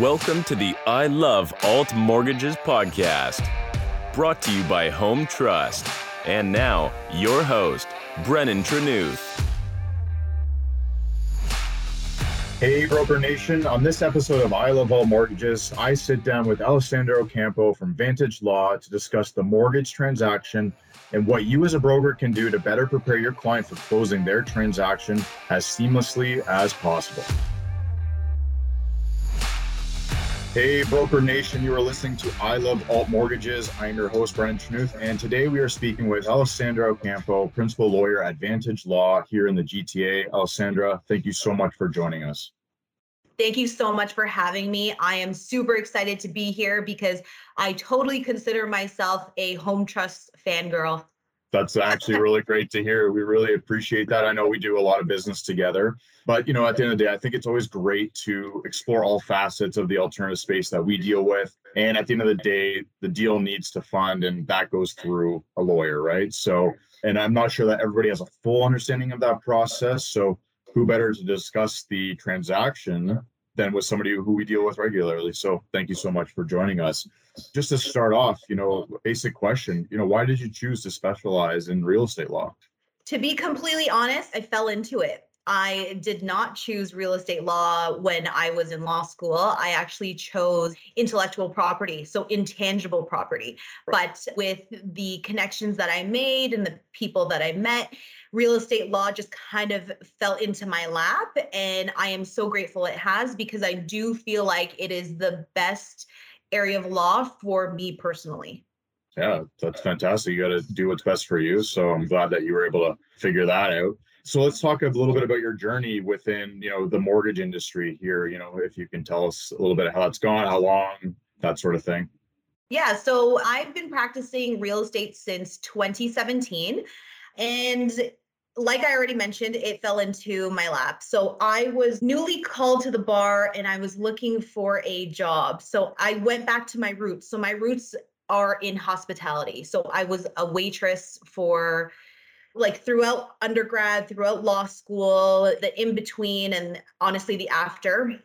Welcome to the I Love Alt Mortgages podcast, brought to you by Home Trust. And now, your host, Brennan Trenuth. Hey, Broker Nation. On this episode of I Love Alt Mortgages, I sit down with Alessandra Ocampo from Vantage Law to discuss the mortgage transaction and what you as a broker can do to better prepare your client for closing their transaction as seamlessly as possible. Hey, Broker Nation, you are listening to I Love Alt Mortgages. I'm your host, Brennan Trenuth, and today we are speaking with Alessandra Ocampo, principal lawyer at Vantage Law here in the GTA. Alessandra, thank you so much for joining us. Thank you so much for having me. I am super excited to be here because I totally consider myself a home trust fangirl. That's actually really great to hear. We really appreciate that. I know we do a lot of business together, but you know, at the end of the day, I think it's always great to explore all facets of the alternative space that we deal with. And at the end of the day, the deal needs to fund, and that goes through a lawyer, right? So, and I'm not sure that everybody has a full understanding of that process. So, who better to discuss the transaction than with somebody who we deal with regularly? So, thank you so much for joining us just to start off, you know, basic question, you know, why did you choose to specialize in real estate law? To be completely honest, I fell into it. I did not choose real estate law when I was in law school. I actually chose intellectual property, so intangible property. But with the connections that I made and the people that I met, real estate law just kind of fell into my lap. And I am so grateful it has because I do feel like it is the best area of law for me personally. Yeah, that's fantastic. You got to do what's best for you. So I'm glad that you were able to figure that out. So let's talk a little bit about your journey within, you know, the mortgage industry here. You know, if you can tell us a little bit of how that's gone, how long, that sort of thing. Yeah, so I've been practicing real estate since 2017. And like I already mentioned, it fell into my lap. So I was newly called to the bar and I was looking for a job. So I went back to my roots. So my roots are in hospitality. So I was a waitress for like throughout undergrad, throughout law school, the in between, and honestly, the after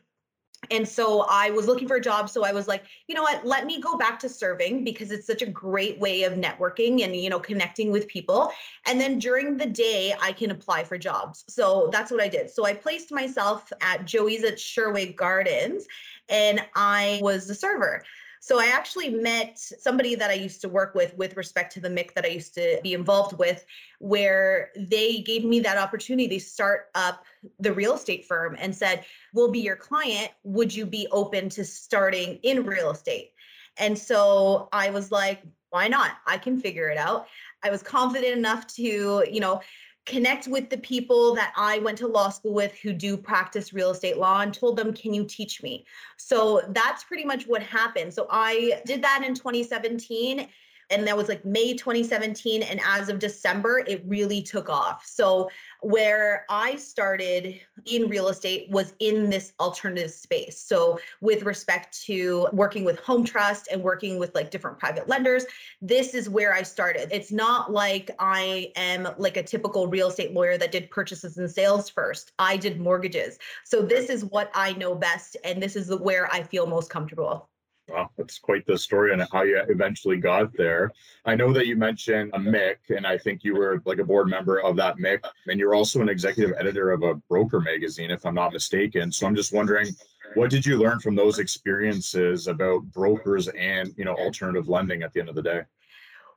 and so I was looking for a job. So I was like, you know what, let me go back to serving because it's such a great way of networking and, you know, connecting with people. And then during the day, I can apply for jobs. So that's what I did. So I placed myself at Joey's at Sherway Gardens and I was the server. So I actually met somebody that I used to work with with respect to the MIC that I used to be involved with, where they gave me that opportunity to start up the real estate firm and said, We'll be your client. Would you be open to starting in real estate? And so I was like, why not? I can figure it out. I was confident enough to, you know, connect with the people that I went to law school with who do practice real estate law and told them, Can you teach me? So that's pretty much what happened. So I did that in 2017 and that was like May 2017 and as of December it really took off. So where I started in real estate was in this alternative space. So with respect to working with home trust and working with like different private lenders, this is where I started. It's not like I am like a typical real estate lawyer that did purchases and sales first. I did mortgages. So this is what I know best and this is where I feel most comfortable. Wow, that's quite the story and how you eventually got there. I know that you mentioned a MIC, and I think you were like a board member of that MIC, and you're also an executive editor of a broker magazine, if I'm not mistaken. So I'm just wondering, what did you learn from those experiences about brokers and you know alternative lending at the end of the day?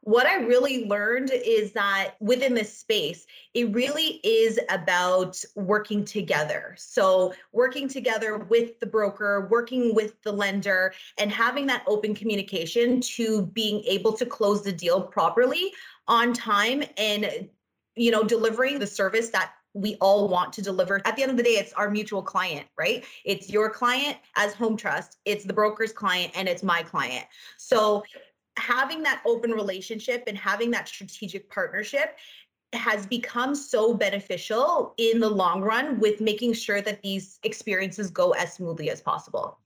What I really learned is that within this space, it really is about working together. So, working together with the broker, working with the lender, and having that open communication to being able to close the deal properly on time and you know delivering the service that we all want to deliver. At the end of the day, it's our mutual client, right? It's your client as Home Trust, it's the broker's client, and it's my client. So having that open relationship and having that strategic partnership has become so beneficial in the long run with making sure that these experiences go as smoothly as possible.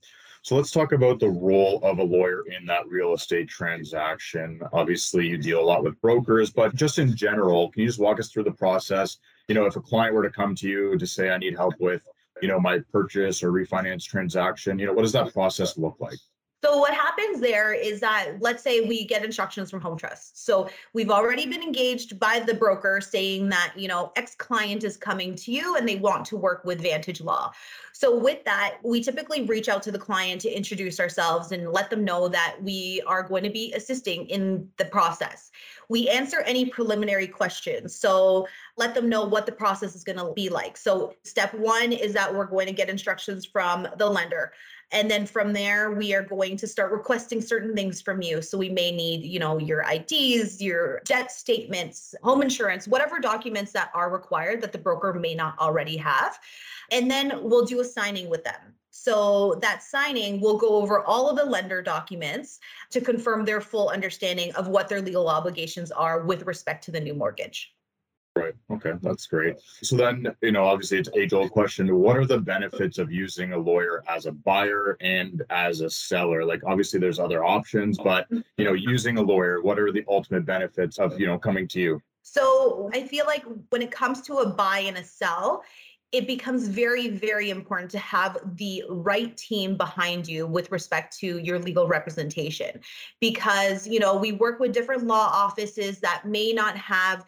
So let's talk about the role of a lawyer in that real estate transaction. Obviously, you deal a lot with brokers, but just in general, can you just walk us through the process? You know, if a client were to come to you to say, I need help with you know, my purchase or refinance transaction? You know, what does that process look like? So what happens there is that let's say we get instructions from Home Trust. So we've already been engaged by the broker saying that, you know, X client is coming to you and they want to work with Vantage Law. So with that, we typically reach out to the client to introduce ourselves and let them know that we are going to be assisting in the process. We answer any preliminary questions. So let them know what the process is going to be like. So step 1 is that we're going to get instructions from the lender and then from there we are going to start requesting certain things from you. So we may need you know your ids your debt statements home insurance whatever documents that are required that the broker may not already have. And then we'll do a signing with them. So that signing will go over all of the lender documents to confirm their full understanding of what their legal obligations are with respect to the new mortgage Right. Okay. That's great. So then, you know, obviously it's age old question. What are the benefits of using a lawyer as a buyer and as a seller? Like obviously there's other options, but you know, using a lawyer, what are the ultimate benefits of, you know, coming to you? So I feel like when it comes to a buy and a sell, it becomes very, very important to have the right team behind you with respect to your legal representation. Because, you know, we work with different law offices that may not have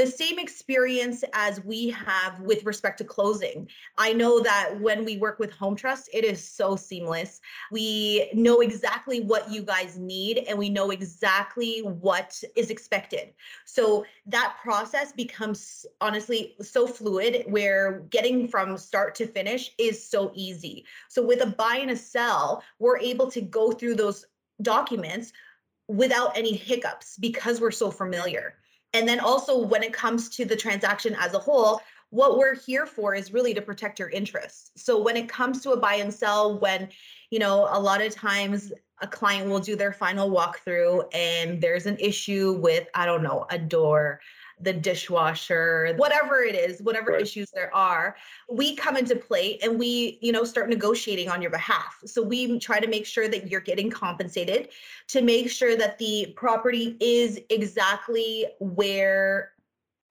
the same experience as we have with respect to closing. I know that when we work with Home Trust, it is so seamless. We know exactly what you guys need and we know exactly what is expected. So that process becomes honestly so fluid where getting from start to finish is so easy. So with a buy and a sell, we're able to go through those documents without any hiccups because we're so familiar. And then also when it comes to the transaction as a whole, what we're here for is really to protect your interests. So when it comes to a buy and sell, when, you know, a lot of times a client will do their final walkthrough and there's an issue with, I don't know, a door, the dishwasher, whatever it is, whatever right. issues there are, we come into play and we, you know, start negotiating on your behalf. So we try to make sure that you're getting compensated to make sure that the property is exactly where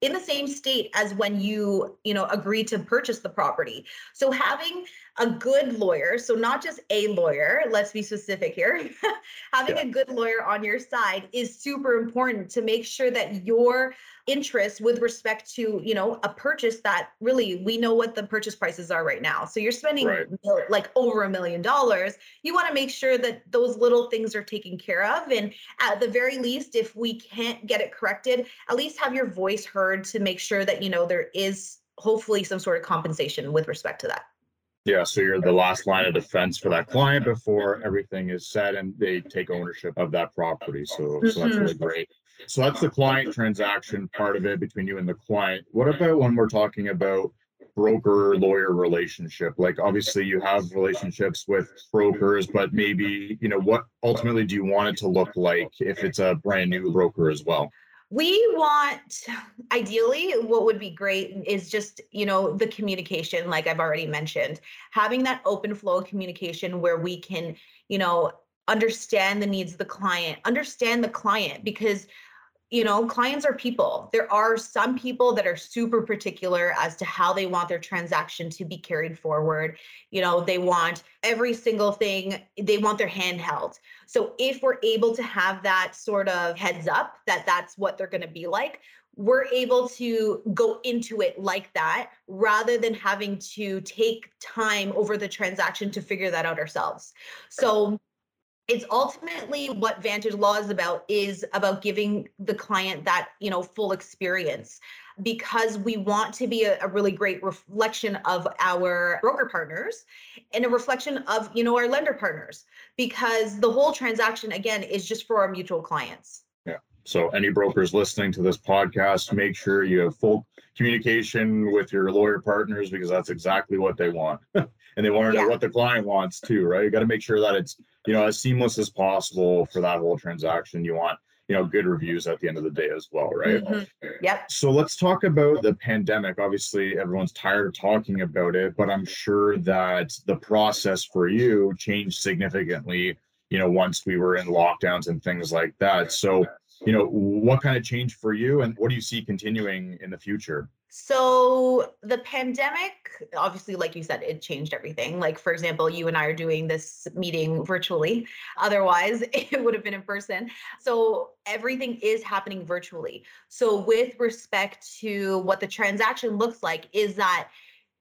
in the same state as when you you know agree to purchase the property so having a good lawyer so not just a lawyer let's be specific here having yeah. a good lawyer on your side is super important to make sure that your interest with respect to you know a purchase that really we know what the purchase prices are right now so you're spending right. like over a million dollars you want to make sure that those little things are taken care of and at the very least if we can't get it corrected at least have your voice heard to make sure that you know there is hopefully some sort of compensation with respect to that yeah, so you're the last line of defense for that client before everything is said and they take ownership of that property. So, so that's mm-hmm. really great. So that's the client transaction part of it between you and the client. What about when we're talking about broker lawyer relationship? Like obviously you have relationships with brokers, but maybe, you know, what ultimately do you want it to look like if it's a brand new broker as well? We want ideally what would be great is just you know the communication like i've already mentioned having that open flow of communication where we can you know understand the needs of the client understand the client because you know, clients are people. There are some people that are super particular as to how they want their transaction to be carried forward. You know, they want every single thing, they want their hand held. So if we're able to have that sort of heads up that that's what they're going to be like, we're able to go into it like that rather than having to take time over the transaction to figure that out ourselves. So it's ultimately what vantage law is about is about giving the client that you know full experience because we want to be a, a, really great reflection of our broker partners and a reflection of you know our lender partners because the whole transaction again is just for our mutual clients. Yeah. So any brokers listening to this podcast make sure you have full communication with your lawyer partners because that's exactly what they want. And they want to yeah. know what the client wants too right? You got to make sure that it's you know, as seamless as possible for that whole transaction. You want, you know, good reviews at the end of the day as well, right? Mm-hmm. Yep. So let's talk about the pandemic. Obviously, everyone's tired of talking about it, but I'm sure that the process for you changed significantly, you know, once we were in lockdowns and things like that. So you know, what kind of change for you and what do you see continuing in the future? So the pandemic, obviously, like you said, it changed everything. Like, for example, you and I are doing this meeting virtually. Otherwise, it would have been in person. So everything is happening virtually. So, with respect to what the transaction looks like, is that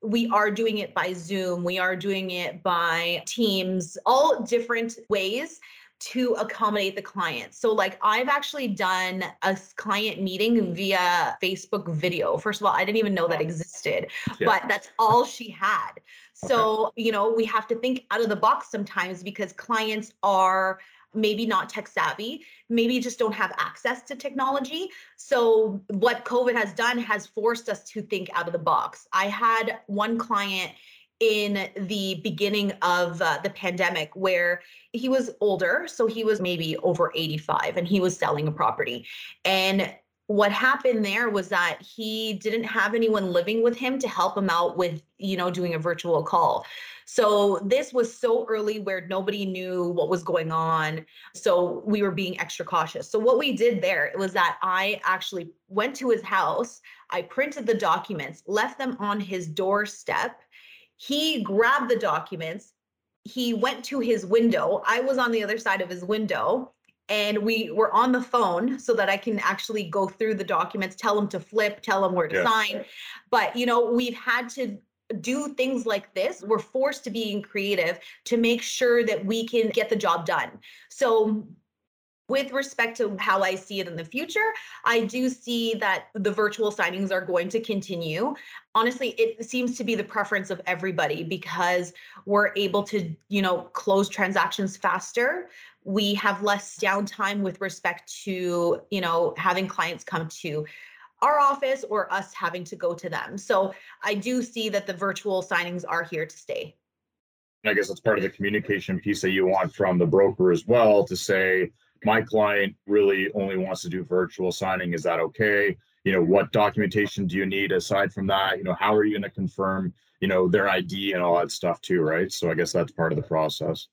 we are doing it by Zoom, we are doing it by Teams, all different ways to accommodate the client. So, like, I've actually done a client meeting via Facebook video. First of all, I didn't even know that existed, yeah. but that's all she had. So, okay. you know, we have to think out of the box sometimes because clients are maybe not tech savvy, maybe just don't have access to technology. So, what COVID has done has forced us to think out of the box. I had one client in the beginning of uh, the pandemic where he was older so he was maybe over 85 and he was selling a property. And what happened there was that he didn't have anyone living with him to help him out with you know doing a virtual call. So this was so early where nobody knew what was going on so we were being extra cautious. So what we did there was that i actually went to his house i printed the documents left them on his doorstep he grabbed the documents. He went to his window. I was on the other side of his window and we were on the phone so that I can actually go through the documents, tell him to flip, tell him where to yeah. sign. But, you know, we've had to do things like this. We're forced to being creative to make sure that we can get the job done. So with respect to how I see it in the future, I do see that the virtual signings are going to continue. Honestly, it seems to be the preference of everybody because we're able to, you know, close transactions faster. We have less downtime with respect to, you know, having clients come to our office or us having to go to them. So I do see that the virtual signings are here to stay. I guess that's part of the communication piece that you want from the broker as well to say, my client really only wants to do virtual signing. Is that okay? You know, what documentation do you need aside from that? You know, how are you going to confirm, you know, their ID and all that stuff too, right? So I guess that's part of the process.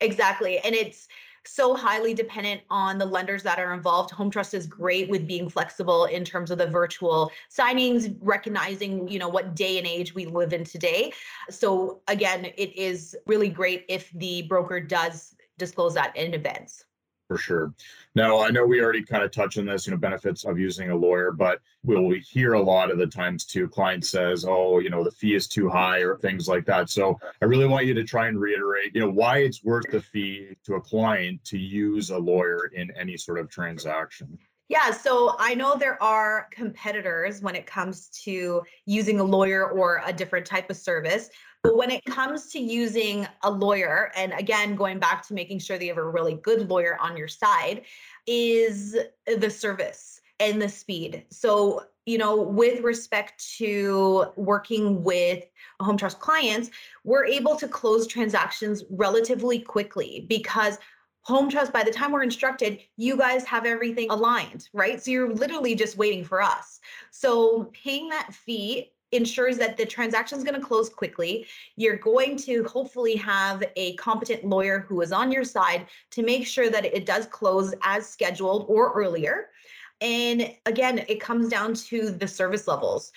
Exactly. And it's so highly dependent on the lenders that are involved. Home Trust is great with being flexible in terms of the virtual signings, recognizing, you know, what day and age we live in today. So again, it is really great if the broker does disclose that in advance. For sure. Now, I know we already kind of touched on this, you know, benefits of using a lawyer, but we'll we hear a lot of the times too, client says, oh, you know, the fee is too high or things like that. So I really want you to try and reiterate, you know, why it's worth the fee to a client to use a lawyer in any sort of transaction. Yeah, so I know there are competitors when it comes to using a lawyer or a different type of service. But when it comes to using a lawyer, and again, going back to making sure that you have a really good lawyer on your side, is the service and the speed. So, you know, with respect to working with home trust clients, we're able to close transactions relatively quickly because home trust by the time we're instructed you guys have everything aligned right so you're literally just waiting for us so paying that fee ensures that the transaction is going to close quickly. You're going to hopefully have a competent lawyer who is on your side to make sure that it does close as scheduled or earlier. And again it comes down to the service levels.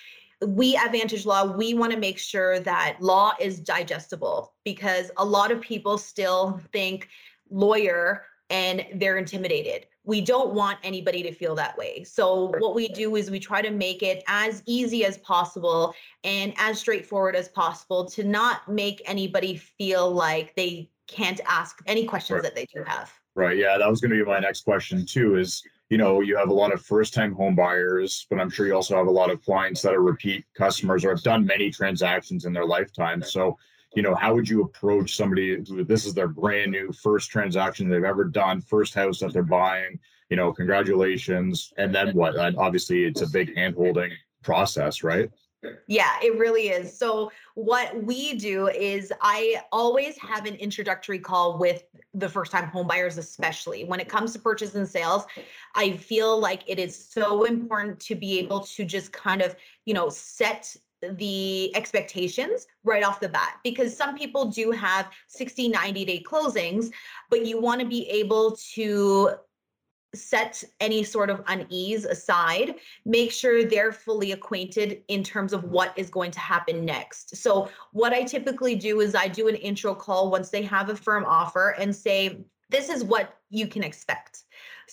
We at Vantage Law, we want to make sure that law is digestible because a lot of people still think lawyer and they're intimidated. We don't want anybody to feel that way. So, what we do is we try to make it as easy as possible and as straightforward as possible to not make anybody feel like they can't ask any questions right. that they do have. Right. Yeah. That was going to be my next question, too. Is you know, you have a lot of first time home buyers, but I'm sure you also have a lot of clients that are repeat customers or have done many transactions in their lifetime. So, you know, how would you approach somebody who this is their brand new first transaction they've ever done, first house that they're buying? You know, congratulations. And then what? And obviously, it's a big hand holding process, right? Yeah, it really is. So, what we do is I always have an introductory call with the first time homebuyers, especially when it comes to purchase and sales. I feel like it is so important to be able to just kind of, you know, set the expectations right off the bat because some people do have 60 90 day closings but you want to be able to set any sort of unease aside, make sure they're fully acquainted in terms of what is going to happen next. So, what I typically do is I do an intro call once they have a firm offer and say, this is what you can expect.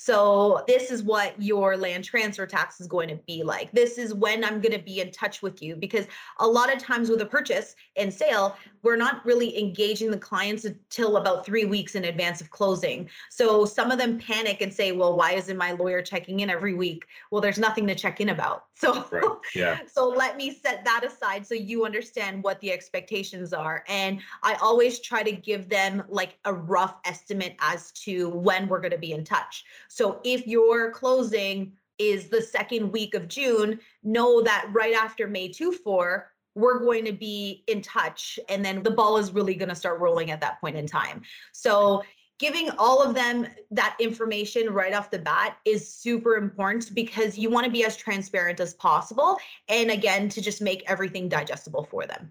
So, this is what your land transfer tax is going to be like. This is when I'm going to be in touch with you because a lot of times with a purchase and sale, we're not really engaging the clients until about three weeks in advance of closing. So, some of them panic and say, Well, why isn't my lawyer checking in every week? Well, there's nothing to check in about. So, right. yeah. so let me set that aside so you understand what the expectations are. And I always try to give them like a rough estimate as to when we're going to be in touch. So if your closing is the second week of June, know that right after May 2 4, we're going to be in touch. And then the ball is really going to start rolling at that point in time. So giving all of them that information right off the bat is super important because you want to be as transparent as possible. And again, to just make everything digestible for them.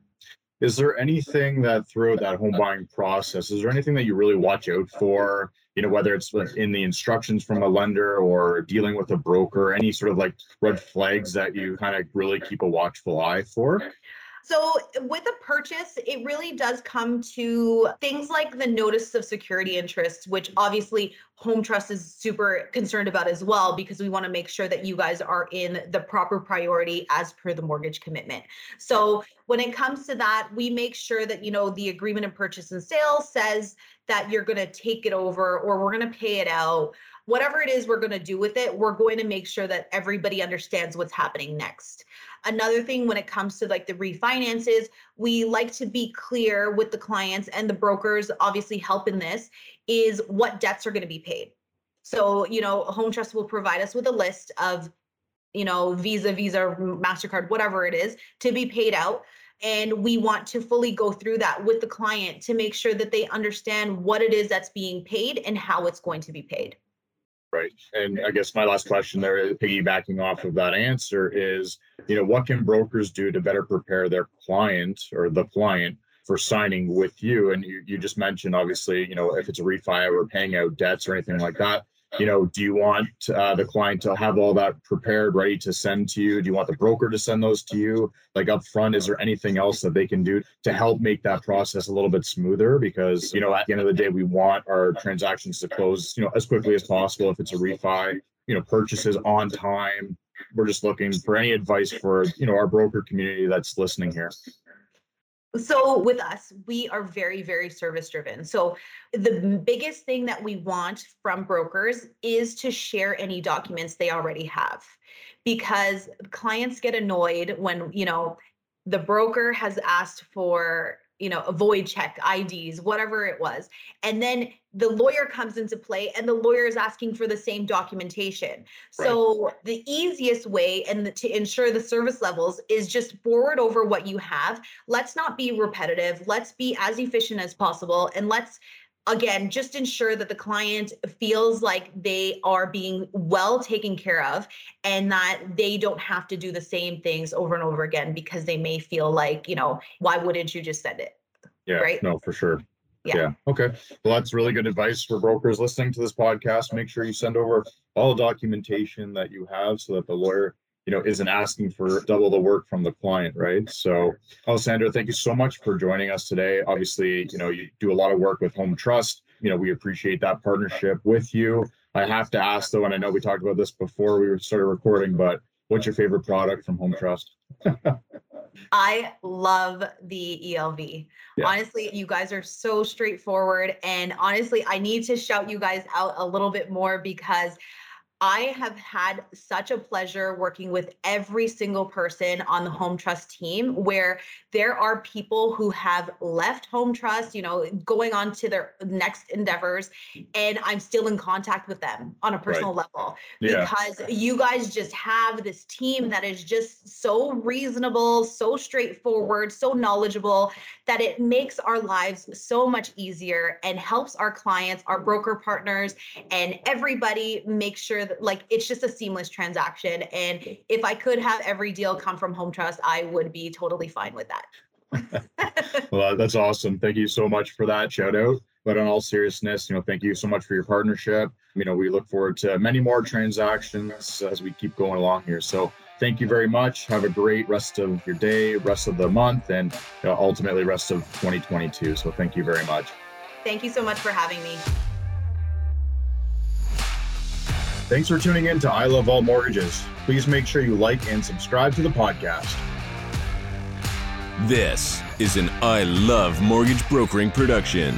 Is there anything that throughout that home buying process, is there anything that you really watch out for? You know, whether it's in the instructions from a lender or dealing with a broker, any sort of like red flags that you kind of really keep a watchful eye for? So, with a purchase, it really does come to things like the notice of security interests, which obviously Home Trust is super concerned about as well, because we want to make sure that you guys are in the proper priority as per the mortgage commitment. So, when it comes to that, we make sure that, you know, the agreement of purchase and sale says that you're going to take it over or we're going to pay it out whatever it is we're going to do with it, we're going to make sure that everybody understands what's happening next. Another thing when it comes to like the refinances, we like to be clear with the clients and the brokers obviously help in this is what debts are going to be paid. So, you know, Home Trust will provide us with a list of, you know, Visa, Visa, MasterCard, whatever it is to be paid out. And we want to fully go through that with the client to make sure that they understand what it is that's being paid and how it's going to be paid. Right. And I guess my last question there, piggybacking off of that answer, is you know, what can brokers do to better prepare their client or the client for signing with you? And you, you just mentioned, obviously, you know, if it's a refi or paying out debts or anything like that, you know, do you want uh, the client to have all that prepared, ready to send to you? Do you want the broker to send those to you? Like up front, is there anything else that they can do to help make that process a little bit smoother? Because, you know, at the end of the day, we want our transactions to close, you know, as quickly as possible. If it's a refi, you know, purchases on time. We're just looking for any advice for, you know, our broker community that's listening here. So with us, we are very, very service driven. So the biggest thing that we want from brokers is to share any documents they already have because clients get annoyed when, you know, the broker has asked for you know, a void check, IDs, whatever it was. And then the lawyer comes into play and the lawyer is asking for the same documentation. Right. So the easiest way and the, to ensure the service levels is just forward over what you have. Let's not be repetitive. Let's be as efficient as possible and let's again just ensure that the client feels like they are being well taken care of and that they don't have to do the same things over and over again because they may feel like you know why wouldn't you just send it yeah right no for sure yeah. yeah. Okay. Well, that's really good advice for brokers listening to this podcast. Make sure you send over all the documentation that you have so that the lawyer, you know, isn't asking for double the work from the client, right? So, Alessandra, thank you so much for joining us today. Obviously, you know, you do a lot of work with Home Trust. You know, we appreciate that partnership with you. I have to ask though, and I know we talked about this before we started recording, but what's your favorite product from Home Trust? I love the ELV. Yeah. Honestly, you guys are so straightforward. And honestly, I need to shout you guys out a little bit more because I have had such a pleasure working with every single person on the Home Trust team where there are people who have left Home Trust, you know, going on to their next endeavors, and I'm still in contact with them on a personal right. level yeah. because you guys just have this team that is just so reasonable, so straightforward, so knowledgeable that it makes our lives so much easier and helps our clients, our broker partners, and everybody make sure that like it's just a seamless transaction. And if I could have every deal come from Home Trust, I would be totally fine with that. well, that's awesome. Thank you so much for that shout out. But in all seriousness, you know, thank you so much for your partnership. You know, we look forward to many more transactions as we keep going along here. So thank you very much. Have a great rest of your day, rest of the month, and ultimately rest of 2022. So thank you very much. Thank you so much for having me. Thanks for tuning in to I Love Alt Mortgages. Please make sure you like and subscribe to the podcast. This is an I Love Mortgage Brokering production.